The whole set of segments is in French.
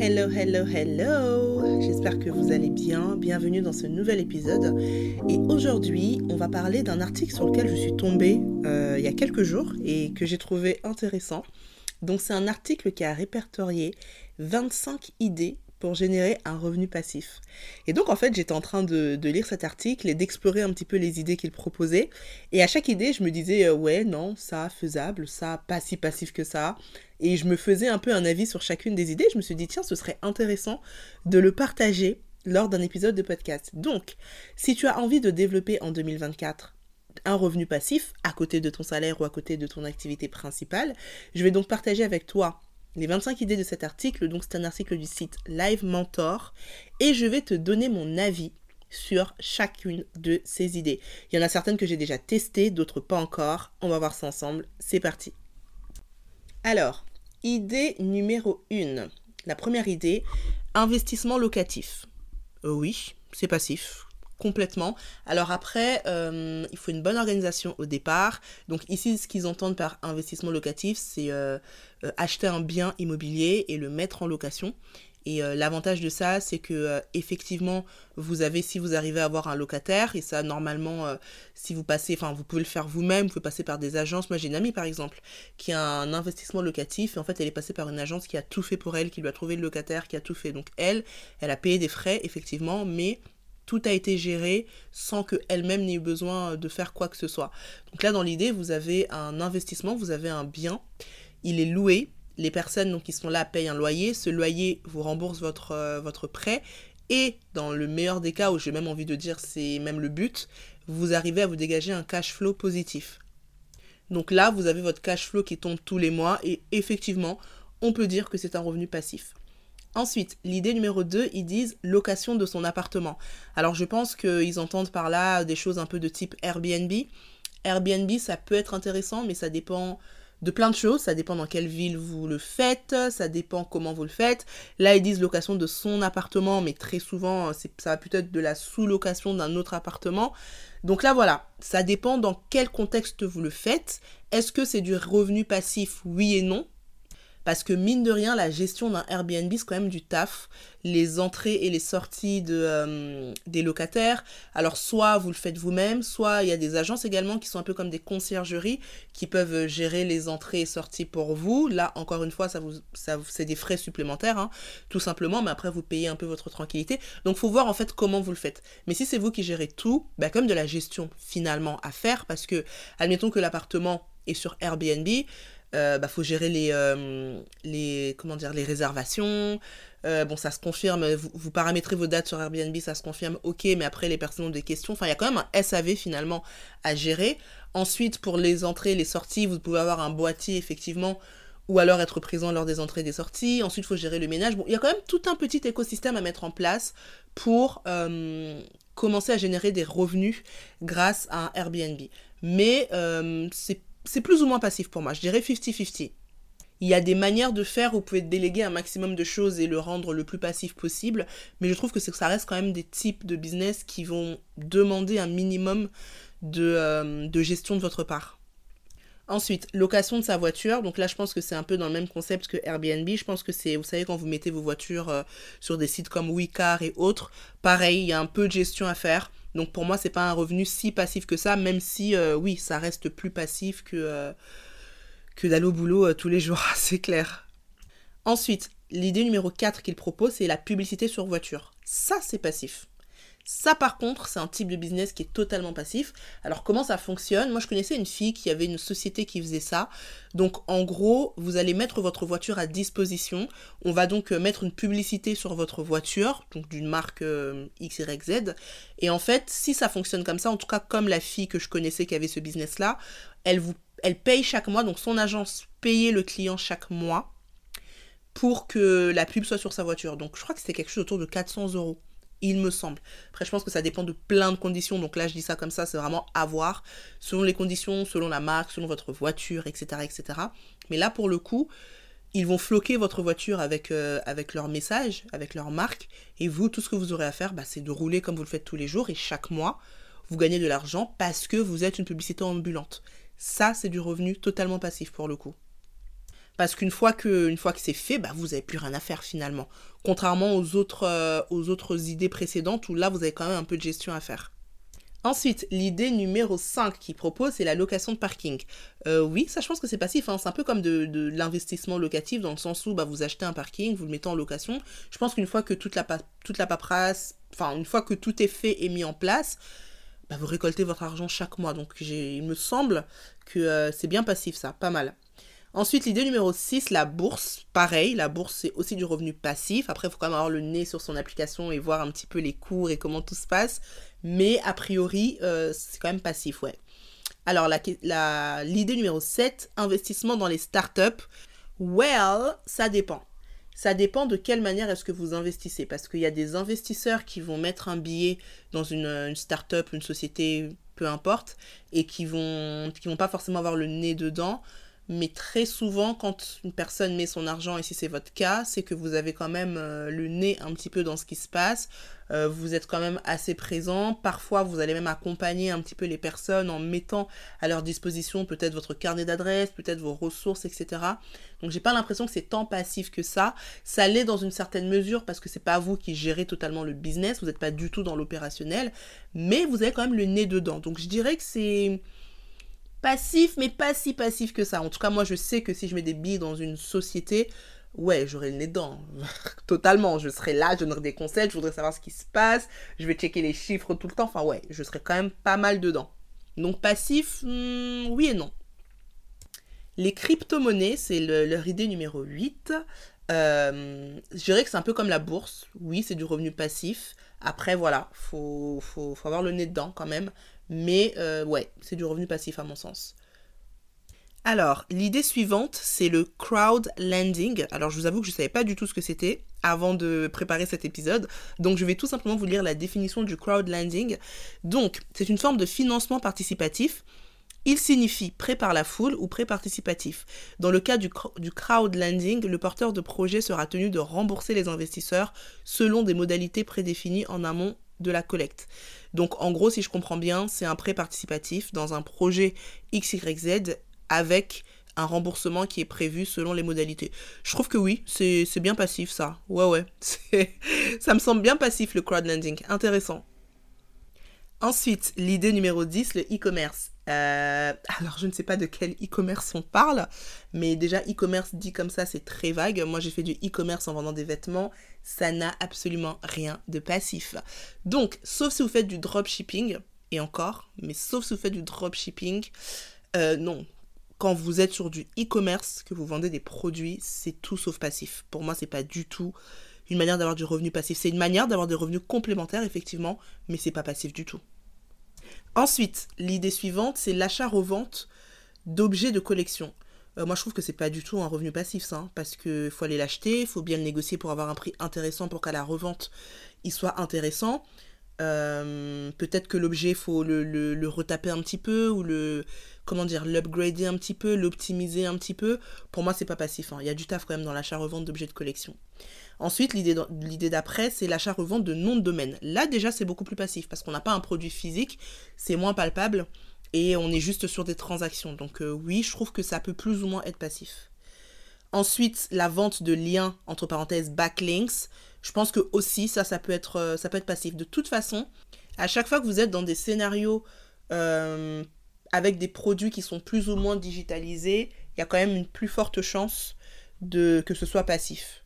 Hello, hello, hello J'espère que vous allez bien. Bienvenue dans ce nouvel épisode. Et aujourd'hui, on va parler d'un article sur lequel je suis tombée euh, il y a quelques jours et que j'ai trouvé intéressant. Donc c'est un article qui a répertorié 25 idées pour générer un revenu passif. Et donc en fait j'étais en train de, lire cet article et d'explorer un petit peu les idées qu'il proposait. Et à chaque idée je me disais euh, ouais non ça faisable, ça pas si passif que ça. Et je me faisais un peu un avis sur chacune des idées. Je me suis dit tiens ce serait intéressant de le partager lors d'un épisode de podcast. Donc si tu as envie de développer en 2024 un revenu passif à côté de ton salaire ou à côté de ton activité principale, je vais donc partager avec toi les 25 idées de cet article. Donc c'est un article du site Live Mentor et je vais te donner mon avis sur chacune de ces idées. Il y en a certaines que j'ai déjà testées, d'autres pas encore. On va voir ça ensemble. C'est parti. Alors, idée numéro 1. La première idée, investissement locatif. Euh, oui, c'est passif complètement. Alors après, euh, il faut une bonne organisation au départ. Donc ici, ce qu'ils entendent par investissement locatif, c'est euh, euh, acheter un bien immobilier et le mettre en location. Et l'avantage de ça, c'est que effectivement, vous avez, si vous arrivez à avoir un locataire, et ça normalement, si vous passez, enfin vous pouvez le faire vous-même, vous pouvez passer par des agences. Moi j'ai une amie par exemple, qui a un investissement locatif, et en fait elle est passée par une agence qui a tout fait pour elle, qui lui a trouvé le locataire, qui a tout fait. Donc elle, elle a payé des frais, effectivement, mais tout a été géré sans qu'elle-même n'ait eu besoin de faire quoi que ce soit. Donc là, dans l'idée, vous avez un investissement, vous avez un bien, il est loué, les personnes qui sont là payent un loyer, ce loyer vous rembourse votre, euh, votre prêt, et dans le meilleur des cas, où j'ai même envie de dire c'est même le but, vous arrivez à vous dégager un cash flow positif. Donc là, vous avez votre cash flow qui tombe tous les mois, et effectivement, on peut dire que c'est un revenu passif. Ensuite, l'idée numéro 2, ils disent location de son appartement. Alors je pense qu'ils entendent par là des choses un peu de type Airbnb. Airbnb, ça peut être intéressant, mais ça dépend de plein de choses. Ça dépend dans quelle ville vous le faites, ça dépend comment vous le faites. Là, ils disent location de son appartement, mais très souvent, ça va peut être de la sous-location d'un autre appartement. Donc là, voilà, ça dépend dans quel contexte vous le faites. Est-ce que c'est du revenu passif Oui et non? Parce que mine de rien, la gestion d'un Airbnb, c'est quand même du taf. Les entrées et les sorties de, euh, des locataires. Alors soit vous le faites vous-même, soit il y a des agences également qui sont un peu comme des conciergeries qui peuvent gérer les entrées et sorties pour vous. Là, encore une fois, ça vous, ça, c'est des frais supplémentaires, hein, tout simplement. Mais après, vous payez un peu votre tranquillité. Donc, faut voir en fait comment vous le faites. Mais si c'est vous qui gérez tout, bah, comme de la gestion finalement à faire, parce que admettons que l'appartement est sur Airbnb, euh, bah, faut gérer les, euh, les, comment dire, les réservations. Euh, bon, ça se confirme, vous, paramétrez vos dates sur Airbnb, ça se confirme, ok, mais après les personnes ont des questions. Enfin, il y a quand même un SAV finalement à gérer. Ensuite, pour les entrées, les sorties, vous pouvez avoir un boîtier effectivement, ou alors être présent lors des entrées et des sorties. Ensuite, il faut gérer le ménage. Bon, il y a quand même tout un petit écosystème à mettre en place pour commencer à générer des revenus grâce à un Airbnb. Mais c'est c'est plus ou moins passif pour moi. Je dirais 50-50. Il y a des manières de faire où vous pouvez déléguer un maximum de choses et le rendre le plus passif possible, mais je trouve que, ça reste quand même des types de business qui vont demander un minimum de, euh, de gestion de votre part. Ensuite, location de sa voiture. Donc là, je pense que c'est un peu dans le même concept que Airbnb. Je pense que c'est, vous savez, quand vous mettez vos voitures euh, sur des sites comme WeCar et autres, pareil, il y a un peu de gestion à faire. Donc pour moi, c'est pas un revenu si passif que ça, même si euh, oui, ça reste plus passif que, euh, que d'aller au boulot euh, tous les jours, c'est clair. Ensuite, l'idée numéro 4 qu'il propose, c'est la publicité sur voiture. Ça, c'est passif. Ça, par contre, c'est un type de business qui est totalement passif. Alors, comment ça fonctionne? Moi, je connaissais une fille qui avait une société qui faisait ça. Donc, en gros, vous allez mettre votre voiture à disposition. On va donc euh, mettre une publicité sur votre voiture, donc d'une marque euh, XYZ. Et en fait, si ça fonctionne comme ça, en tout cas, comme la fille que je connaissais qui avait ce business-là, elle elle paye chaque mois, donc son agence payait le client chaque mois pour que la pub soit sur sa voiture. Donc je crois que c'était quelque chose autour de 400 euros il me semble. Après, je pense que ça dépend de plein de conditions. Donc là, je dis ça comme ça, c'est vraiment à voir. Selon les conditions, selon la marque, selon votre voiture, etc. etc. Mais là, pour le coup, ils vont floquer votre voiture avec, euh, avec leur message, avec leur marque. Et vous, tout ce que vous aurez à faire, bah, c'est de rouler comme vous le faites tous les jours. Et chaque mois, vous gagnez de l'argent parce que vous êtes une publicité ambulante. Ça, c'est du revenu totalement passif pour le coup. Parce qu'une fois que, une fois que c'est fait, bah, vous n'avez plus rien à faire finalement. Contrairement aux autres, euh, aux autres idées précédentes où là, vous avez quand même un peu de gestion à faire. Ensuite, l'idée numéro 5 qu'il propose, c'est la location de parking. Euh, oui, ça je pense que c'est passif, hein. c'est un peu comme de, l'investissement locatif dans le sens où bah, vous achetez un parking, vous le mettez en location. Je pense qu'une fois que toute la, toute la paperasse, enfin une fois que tout est fait et mis en place, bah, vous récoltez votre argent chaque mois. Donc il me semble que euh, c'est bien passif ça, pas mal. Ensuite, l'idée numéro 6, la bourse. Pareil, la bourse, c'est aussi du revenu passif. Après, il faut quand même avoir le nez sur son application et voir un petit peu les cours et comment tout se passe. Mais a priori, euh, c'est quand même passif, ouais. Alors, l'idée la, numéro 7, investissement dans les startups. Well, ça dépend. Ça dépend de quelle manière est-ce que vous investissez. Parce qu'il y a des investisseurs qui vont mettre un billet dans une, une start-up, une société, peu importe, et qui vont, qui vont pas forcément avoir le nez dedans mais très souvent quand une personne met son argent, et si c'est votre cas, c'est que vous avez quand même euh, le nez un petit peu dans ce qui se passe, euh, vous êtes quand même assez présent, parfois vous allez même accompagner un petit peu les personnes en mettant à leur disposition peut-être votre carnet d'adresse, peut-être vos ressources, etc. Donc j'ai pas l'impression que c'est tant passif que ça, ça l'est dans une certaine mesure parce que c'est pas vous qui gérez totalement le business, vous n'êtes pas du tout dans l'opérationnel, mais vous avez quand même le nez dedans. Donc je dirais que c'est passif, mais pas si passif que ça. En tout cas, moi, je sais que si je mets des billes dans une société, ouais, j'aurai le nez dedans. Totalement. Je serai là, je donnerai des conseils, je voudrais savoir ce qui se passe, je vais checker les chiffres tout le temps. Enfin, ouais, je serai quand même pas mal dedans. Donc, passif, hmm, oui et non. Les crypto-monnaies, c'est leur idée numéro 8. Euh, je dirais que c'est un peu comme la bourse. Oui, c'est du revenu passif. Après, voilà, faut, faut, faut avoir le nez dedans quand même. Mais euh, ouais, c'est du revenu passif à mon sens. Alors, l'idée suivante, c'est le crowd landing. Alors, je vous avoue que je ne savais pas du tout ce que c'était avant de préparer cet épisode. Donc, je vais tout simplement vous lire la définition du crowd landing. Donc, c'est une forme de financement participatif. Il signifie prêt par la foule ou prêt participatif. Dans le cas du, du crowd landing, le porteur de projet sera tenu de rembourser les investisseurs selon des modalités prédéfinies en amont de la collecte. Donc en gros, si je comprends bien, c'est un prêt participatif dans un projet XYZ avec un remboursement qui est prévu selon les modalités. Je trouve que oui, c'est bien passif ça. Ouais ouais, ça me semble bien passif le crowdlending. Intéressant. Ensuite, l'idée numéro 10, le e-commerce. Euh, alors, je ne sais pas de quel e-commerce on parle, mais déjà, e-commerce dit comme ça, c'est très vague. Moi, j'ai fait du e-commerce en vendant des vêtements. Ça n'a absolument rien de passif. Donc, sauf si vous faites du dropshipping, et encore, mais sauf si vous faites du dropshipping, euh, non. Quand vous êtes sur du e-commerce, que vous vendez des produits, c'est tout sauf passif. Pour moi, c'est pas du tout une manière d'avoir du revenu passif. C'est une manière d'avoir des revenus complémentaires, effectivement, mais c'est pas passif du tout. Ensuite, l'idée suivante, c'est l'achat-revente d'objets de collection. Euh, moi, je trouve que c'est pas du tout un revenu passif, ça, hein, parce qu'il faut aller l'acheter, il faut bien le négocier pour avoir un prix intéressant pour qu'à la revente, il soit intéressant. Euh, peut-être que l'objet, il faut le, le, retaper un petit peu, ou le, comment dire, l'upgrader un petit peu, l'optimiser un petit peu. Pour moi, c'est pas passif. Hein. Il y a du taf quand même dans l'achat-revente d'objets de collection. Ensuite, l'idée d'après, c'est l'achat-revente de noms de domaine. Là, déjà, c'est beaucoup plus passif parce qu'on n'a pas un produit physique, c'est moins palpable et on est juste sur des transactions. Donc, euh, oui, je trouve que ça peut plus ou moins être passif. Ensuite, la vente de liens, entre parenthèses, backlinks. Je pense que aussi, ça, ça peut être, euh, ça peut être passif. De toute façon, à chaque fois que vous êtes dans des scénarios euh, avec des produits qui sont plus ou moins digitalisés, il y a quand même une plus forte chance de, que ce soit passif.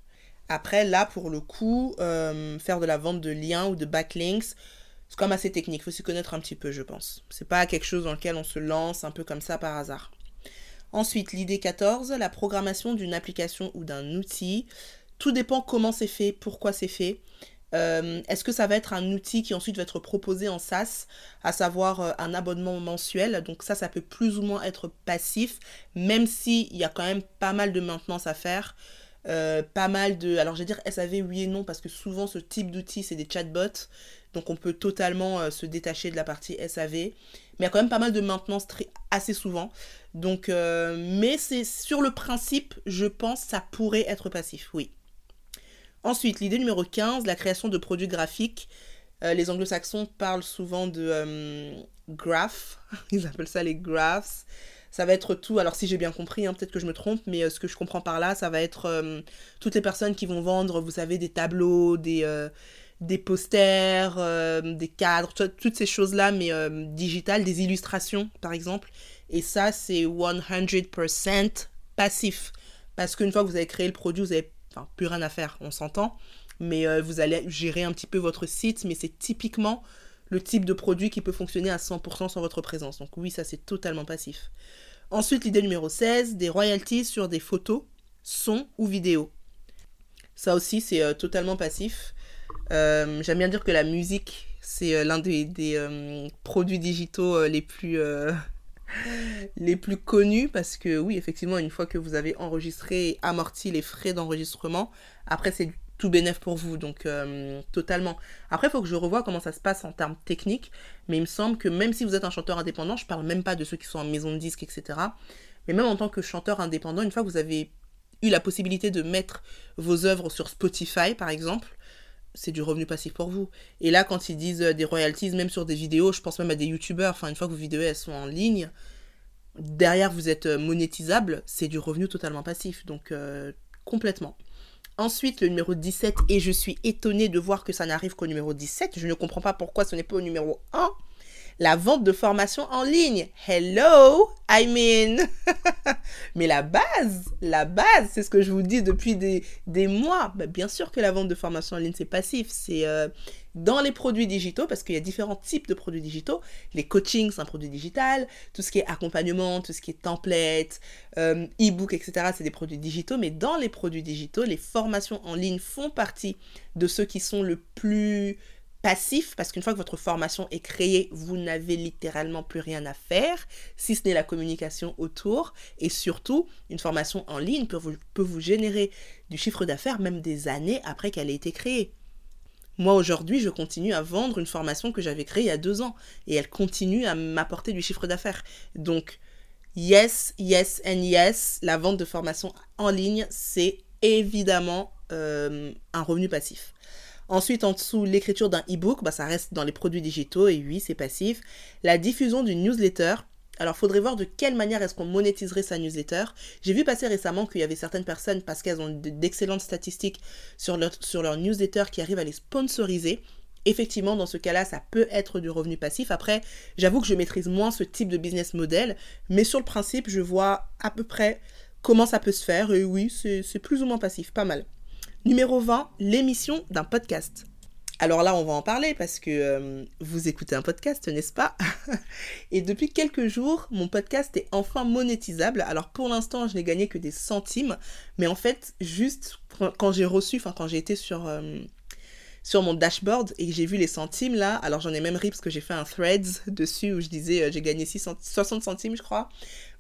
Après, là, pour le coup, euh, faire de la vente de liens ou de backlinks, c'est quand même assez technique. Il faut s'y connaître un petit peu, je pense. C'est pas quelque chose dans lequel on se lance un peu comme ça par hasard. Ensuite, l'idée 14, la programmation d'une application ou d'un outil. Tout dépend comment c'est fait, pourquoi c'est fait. Euh, est-ce que ça va être un outil qui ensuite va être proposé en SaaS, à savoir euh, un abonnement mensuel? Donc ça, ça peut plus ou moins être passif, même s'il y a quand même pas mal de maintenance à faire. Euh, pas mal de... Alors je vais dire SAV oui et non parce que souvent ce type d'outils c'est des chatbots. Donc on peut totalement se détacher de la partie SAV. Mais il y a quand même pas mal de maintenance assez souvent. Donc, mais c'est sur le principe, je pense, ça pourrait être passif, oui. Ensuite, l'idée numéro 15, la création de produits graphiques. les anglo-saxons parlent souvent de graph, ils appellent ça les graphs. Ça va être tout, alors si j'ai bien compris, hein, peut-être que je me trompe, mais euh, ce que je comprends par là, ça va être euh, toutes les personnes qui vont vendre, vous savez, des tableaux, des, euh, des posters, des cadres, toutes ces choses-là, mais digitales, des illustrations par exemple. Et ça, c'est 100% passif. Parce qu'une fois que vous avez créé le produit, vous plus rien à faire, on s'entend. Mais vous allez gérer un petit peu votre site, mais c'est typiquement le type de produit qui peut fonctionner à 100% sans votre présence. Donc oui, ça c'est totalement passif. Ensuite, l'idée numéro 16, des royalties sur des photos, sons ou vidéos. Ça aussi, c'est euh, totalement passif. Euh, j'aime bien dire que la musique, c'est euh, l'un des, produits digitaux les plus, les plus connus parce que oui, effectivement, une fois que vous avez enregistré et amorti les frais d'enregistrement, après c'est tout bénéf pour vous, donc euh, totalement. Après, il faut que je revoie comment ça se passe en termes techniques, mais il me semble que même si vous êtes un chanteur indépendant, je parle même pas de ceux qui sont en maison de disques, etc. Mais même en tant que chanteur indépendant, une fois que vous avez eu la possibilité de mettre vos œuvres sur Spotify, par exemple, c'est du revenu passif pour vous. Et là, quand ils disent euh, des royalties, même sur des vidéos, je pense même à des youtubeurs, enfin, une fois que vos vidéos elles sont en ligne, derrière vous êtes euh, monétisable, c'est du revenu totalement passif. Donc, complètement. Ensuite, le numéro 17, et je suis étonnée de voir que ça n'arrive qu'au numéro 17. Je ne comprends pas pourquoi ce n'est pas au numéro 1. La vente de formation en ligne. Hello, I mean. Mais la base, la base, c'est ce que je vous dis depuis des, mois. Bah, bien sûr que la vente de formation en ligne, c'est passif. C'est euh, dans les produits digitaux, parce qu'il y a différents types de produits digitaux. Les coachings, c'est un produit digital. Tout ce qui est accompagnement, tout ce qui est template, euh, e-book, etc., c'est des produits digitaux. Mais dans les produits digitaux, les formations en ligne font partie de ceux qui sont le plus passifs, parce qu'une fois que votre formation est créée, vous n'avez littéralement plus rien à faire, si ce n'est la communication autour. Et surtout, une formation en ligne peut vous, peut générer du chiffre d'affaires même des années après qu'elle ait été créée. Moi, aujourd'hui, je continue à vendre une formation que j'avais créée il y a deux ans et elle continue à m'apporter du chiffre d'affaires. Donc, yes, yes and yes, la vente de formation en ligne, c'est évidemment euh, un revenu passif. Ensuite, en dessous, l'écriture d'un e-book, bah, ça reste dans les produits digitaux et oui, c'est passif. La diffusion d'une newsletter, alors, faudrait voir de quelle manière est-ce qu'on monétiserait sa newsletter. J'ai vu passer récemment qu'il y avait certaines personnes, parce qu'elles ont d'excellentes statistiques sur leur, sur leur newsletter, qui arrivent à les sponsoriser. Effectivement, dans ce cas-là, ça peut être du revenu passif. Après, j'avoue que je maîtrise moins ce type de business model, mais sur le principe, je vois à peu près comment ça peut se faire. Et oui, c'est plus ou moins passif, pas mal. Numéro 20, l'émission d'un podcast. Alors là, on va en parler parce que euh, vous écoutez un podcast, n'est-ce pas? Et depuis quelques jours, mon podcast est enfin monétisable. Alors pour l'instant, je n'ai gagné que des centimes, mais en fait, juste quand j'ai reçu, enfin quand j'ai été sur euh, sur mon dashboard et que j'ai vu les centimes là, alors j'en ai même ri parce que j'ai fait un threads dessus où je disais euh, j'ai gagné 60 centimes, je crois.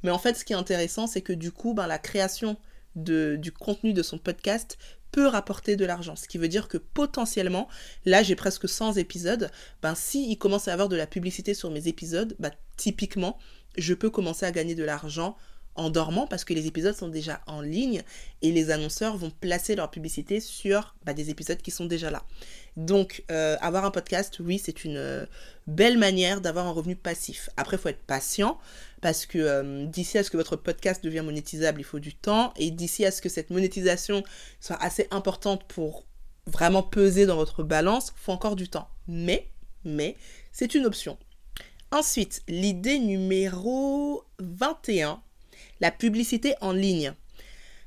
Mais en fait, ce qui est intéressant, c'est que du coup, ben, la création du contenu de son podcast peut rapporter de l'argent. Ce qui veut dire que potentiellement, là j'ai presque 100 épisodes, ben si il commence à avoir de la publicité sur mes épisodes, ben, typiquement, je peux commencer à gagner de l'argent en dormant parce que les épisodes sont déjà en ligne et les annonceurs vont placer leur publicité sur bah, des épisodes qui sont déjà là. Donc, euh, avoir un podcast, oui, c'est une euh, belle manière d'avoir un revenu passif. Après, il faut être patient parce que euh, d'ici à ce que votre podcast devienne monétisable, il faut du temps et d'ici à ce que cette monétisation soit assez importante pour vraiment peser dans votre balance, il faut encore du temps. Mais, mais, c'est une option. Ensuite, l'idée numéro 21, la publicité en ligne.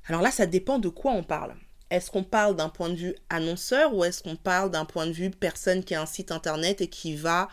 Alors là, ça dépend de quoi on parle. Est-ce qu'on parle d'un point de vue annonceur ou est-ce qu'on parle d'un point de vue personne qui a un site internet et qui va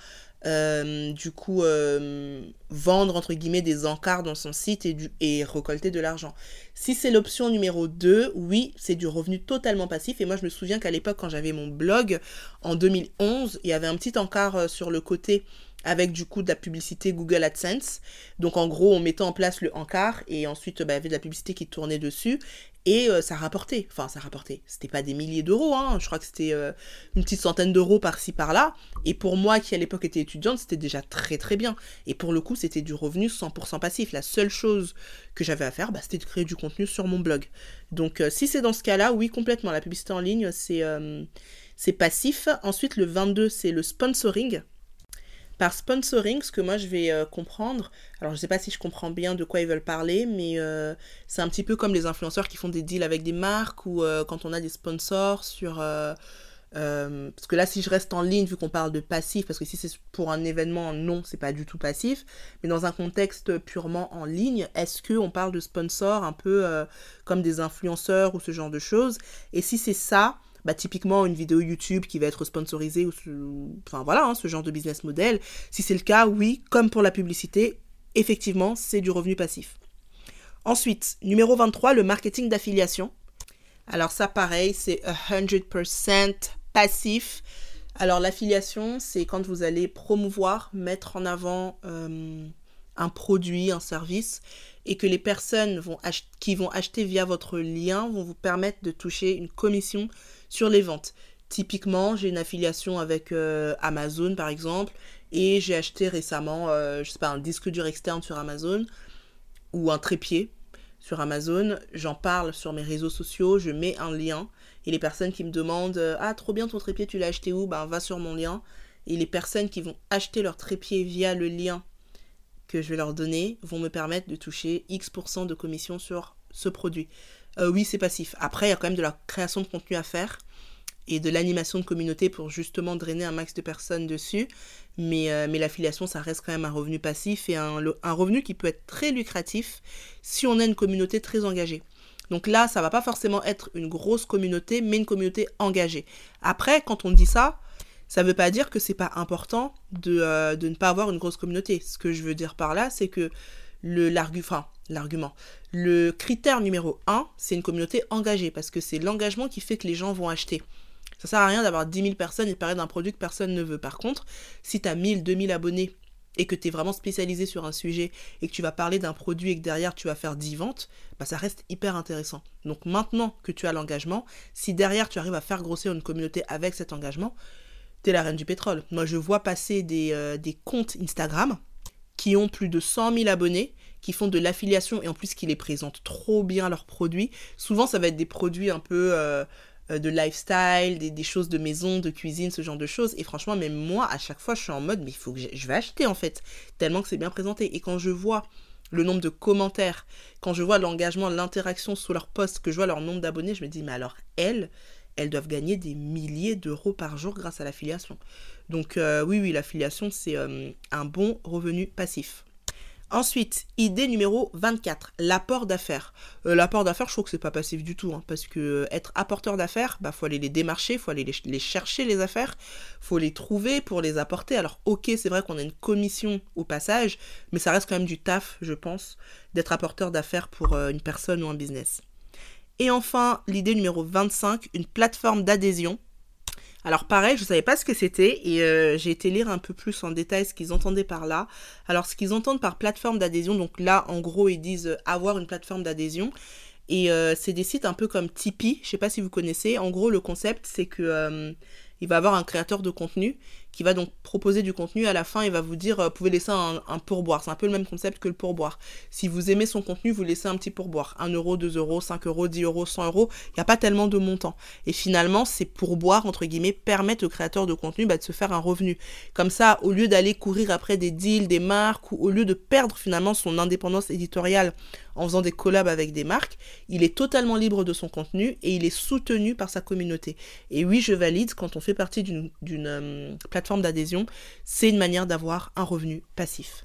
euh, du coup euh, vendre entre guillemets des encarts dans son site et, du, et récolter de l'argent? Si c'est l'option numéro 2, oui, c'est du revenu totalement passif. Et moi je me souviens qu'à l'époque quand j'avais mon blog en 2011, il y avait un petit encart euh, sur le côté avec du coup de la publicité Google AdSense. Donc en gros, on mettait en place le encart et ensuite bah, il y avait de la publicité qui tournait dessus et euh, ça rapportait. Enfin, ça rapportait. C'était pas des milliers d'euros, hein. je crois que c'était euh, une petite centaine d'euros par-ci par-là. Et pour moi qui à l'époque était étudiante, c'était déjà très très bien. Et pour le coup, c'était du revenu 100% passif. La seule chose que j'avais à faire, bah, c'était de créer du contenu sur mon blog. Donc euh, si c'est dans ce cas-là, oui, complètement. La publicité en ligne, c'est c'est passif. Ensuite, le 22, c'est le sponsoring. Par sponsoring, ce que moi je vais euh, comprendre, alors je ne sais pas si je comprends bien de quoi ils veulent parler, mais euh, c'est un petit peu comme les influenceurs qui font des deals avec des marques ou euh, quand on a des sponsors sur... parce que là, si je reste en ligne, vu qu'on parle de passif, parce que si c'est pour un événement, non, c'est pas du tout passif, mais dans un contexte purement en ligne, est-ce qu'on parle de sponsors un peu comme des influenceurs ou ce genre de choses? Et si c'est ça, bah, typiquement une vidéo YouTube qui va être sponsorisée ou enfin voilà hein, ce genre de business model. Si c'est le cas oui comme pour la publicité effectivement c'est du revenu passif. Ensuite numéro 23 le marketing d'affiliation. Alors ça pareil c'est 100% passif. Alors l'affiliation c'est quand vous allez promouvoir mettre en avant euh, un produit un service et que les personnes qui vont acheter via votre lien vont vous permettre de toucher une commission sur les ventes. Typiquement, j'ai une affiliation avec euh, Amazon par exemple et j'ai acheté récemment, euh, je sais pas, un disque dur externe sur Amazon ou un trépied sur Amazon. J'en parle sur mes réseaux sociaux, je mets un lien et les personnes qui me demandent euh, ah trop bien ton trépied, tu l'as acheté où? Ben va sur mon lien et les personnes qui vont acheter leur trépied via le lien que je vais leur donner vont me permettre de toucher X% de commission sur ce produit. Euh, oui, c'est passif. Après, il y a quand même de la création de contenu à faire et de l'animation de communauté pour justement drainer un max de personnes dessus. Mais, euh, mais l'affiliation, ça reste quand même un revenu passif et un, revenu qui peut être très lucratif si on a une communauté très engagée. Donc là, ça va pas forcément être une grosse communauté, mais une communauté engagée. Après, quand on dit ça, ça ne veut pas dire que c'est pas important de, euh, de, ne pas avoir une grosse communauté. Ce que je veux dire par là, c'est que le l'argument. Le critère numéro 1, c'est une communauté engagée, parce que c'est l'engagement qui fait que les gens vont acheter. Ça sert à rien d'avoir 10 000 personnes et parler d'un produit que personne ne veut. Par contre, si tu as 1000, 2000 abonnés et que tu es vraiment spécialisé sur un sujet et que tu vas parler d'un produit et que derrière tu vas faire 10 ventes, bah ça reste hyper intéressant. Donc maintenant que tu as l'engagement, si derrière tu arrives à faire grossir une communauté avec cet engagement, tu es la reine du pétrole. Moi je vois passer des, euh, des comptes Instagram qui ont plus de 100 000 abonnés, qui font de l'affiliation et en plus qui les présentent trop bien leurs produits. Souvent, ça va être des produits un peu euh, euh, de lifestyle, des, choses de maison, de cuisine, ce genre de choses. Et franchement, même moi, à chaque fois, je suis en mode, mais il faut que je vais acheter en fait, tellement que c'est bien présenté. Et quand je vois le nombre de commentaires, quand je vois l'engagement, l'interaction sous leur post, que je vois leur nombre d'abonnés, je me dis, mais alors elles, elles doivent gagner des milliers d'euros par jour grâce à l'affiliation. Donc euh, oui, oui, l'affiliation, c'est euh, un bon revenu passif. Ensuite, idée numéro 24, l'apport d'affaires. Euh, l'apport d'affaires, je trouve que c'est pas passif du tout, hein, parce que être apporteur d'affaires, bah faut aller les démarcher, faut aller les, chercher les affaires, faut les trouver pour les apporter. Alors ok, c'est vrai qu'on a une commission au passage, mais ça reste quand même du taf, je pense, d'être apporteur d'affaires pour une personne ou un business. Et enfin, l'idée numéro 25, une plateforme d'adhésion. Alors pareil, je ne savais pas ce que c'était et euh, j'ai été lire un peu plus en détail ce qu'ils entendaient par là. Alors ce qu'ils entendent par plateforme d'adhésion, donc là en gros ils disent avoir une plateforme d'adhésion. Et euh, c'est des sites un peu comme Tipeee, je sais pas si vous connaissez. En gros le concept c'est que euh, il va avoir un créateur de contenu qui va donc proposer du contenu. À la fin, il va vous dire, euh, pouvez laisser un, pourboire. C'est un peu le même concept que le pourboire. Si vous aimez son contenu, vous laissez un petit pourboire. 1 euro, 2 euros, 5 euros, 10 euros, 100 euros. Il n'y a pas tellement de montant. Et finalement, ces pourboires, entre guillemets, permettent au créateur de contenu bah, de se faire un revenu. Comme ça, au lieu d'aller courir après des deals, des marques, ou au lieu de perdre finalement son indépendance éditoriale en faisant des collabs avec des marques, il est totalement libre de son contenu et il est soutenu par sa communauté. Et oui, je valide, quand on fait partie d'une euh, plateforme d'adhésion, c'est une manière d'avoir un revenu passif.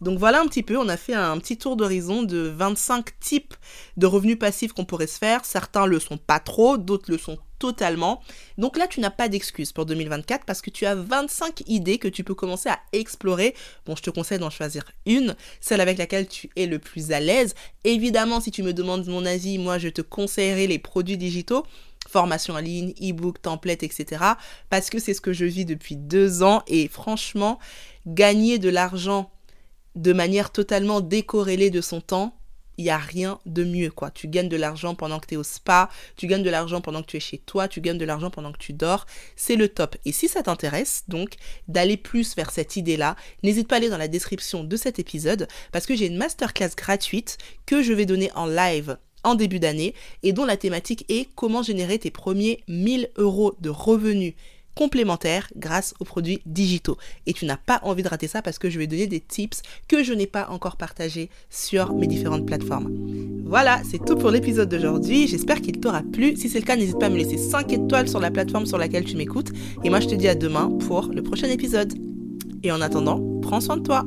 Donc voilà un petit peu, on a fait un petit tour d'horizon de 25 types de revenus passifs qu'on pourrait se faire. Certains le sont pas trop, d'autres le sont totalement. Donc là, tu n'as pas d'excuse pour 2024 parce que tu as 25 idées que tu peux commencer à explorer. Bon, je te conseille d'en choisir une, celle avec laquelle tu es le plus à l'aise. Évidemment, si tu me demandes mon avis, moi, je te conseillerais les produits digitaux formation en ligne, e-book, template, etc. Parce que c'est ce que je vis depuis deux ans et franchement, gagner de l'argent de manière totalement décorrélée de son temps, il n'y a rien de mieux, quoi. Tu gagnes de l'argent pendant que tu es au spa, tu gagnes de l'argent pendant que tu es chez toi, tu gagnes de l'argent pendant que tu dors. C'est le top. Et si ça t'intéresse, donc, d'aller plus vers cette idée-là, n'hésite pas à aller dans la description de cet épisode parce que j'ai une masterclass gratuite que je vais donner en live en début d'année et dont la thématique est comment générer tes premiers 1000 euros de revenus complémentaires grâce aux produits digitaux. Et tu n'as pas envie de rater ça parce que je vais donner des tips que je n'ai pas encore partagés sur mes différentes plateformes. Voilà, c'est tout pour l'épisode d'aujourd'hui. J'espère qu'il t'aura plu. Si c'est le cas, n'hésite pas à me laisser 5 étoiles sur la plateforme sur laquelle tu m'écoutes. Et moi, je te dis à demain pour le prochain épisode. Et en attendant, prends soin de toi.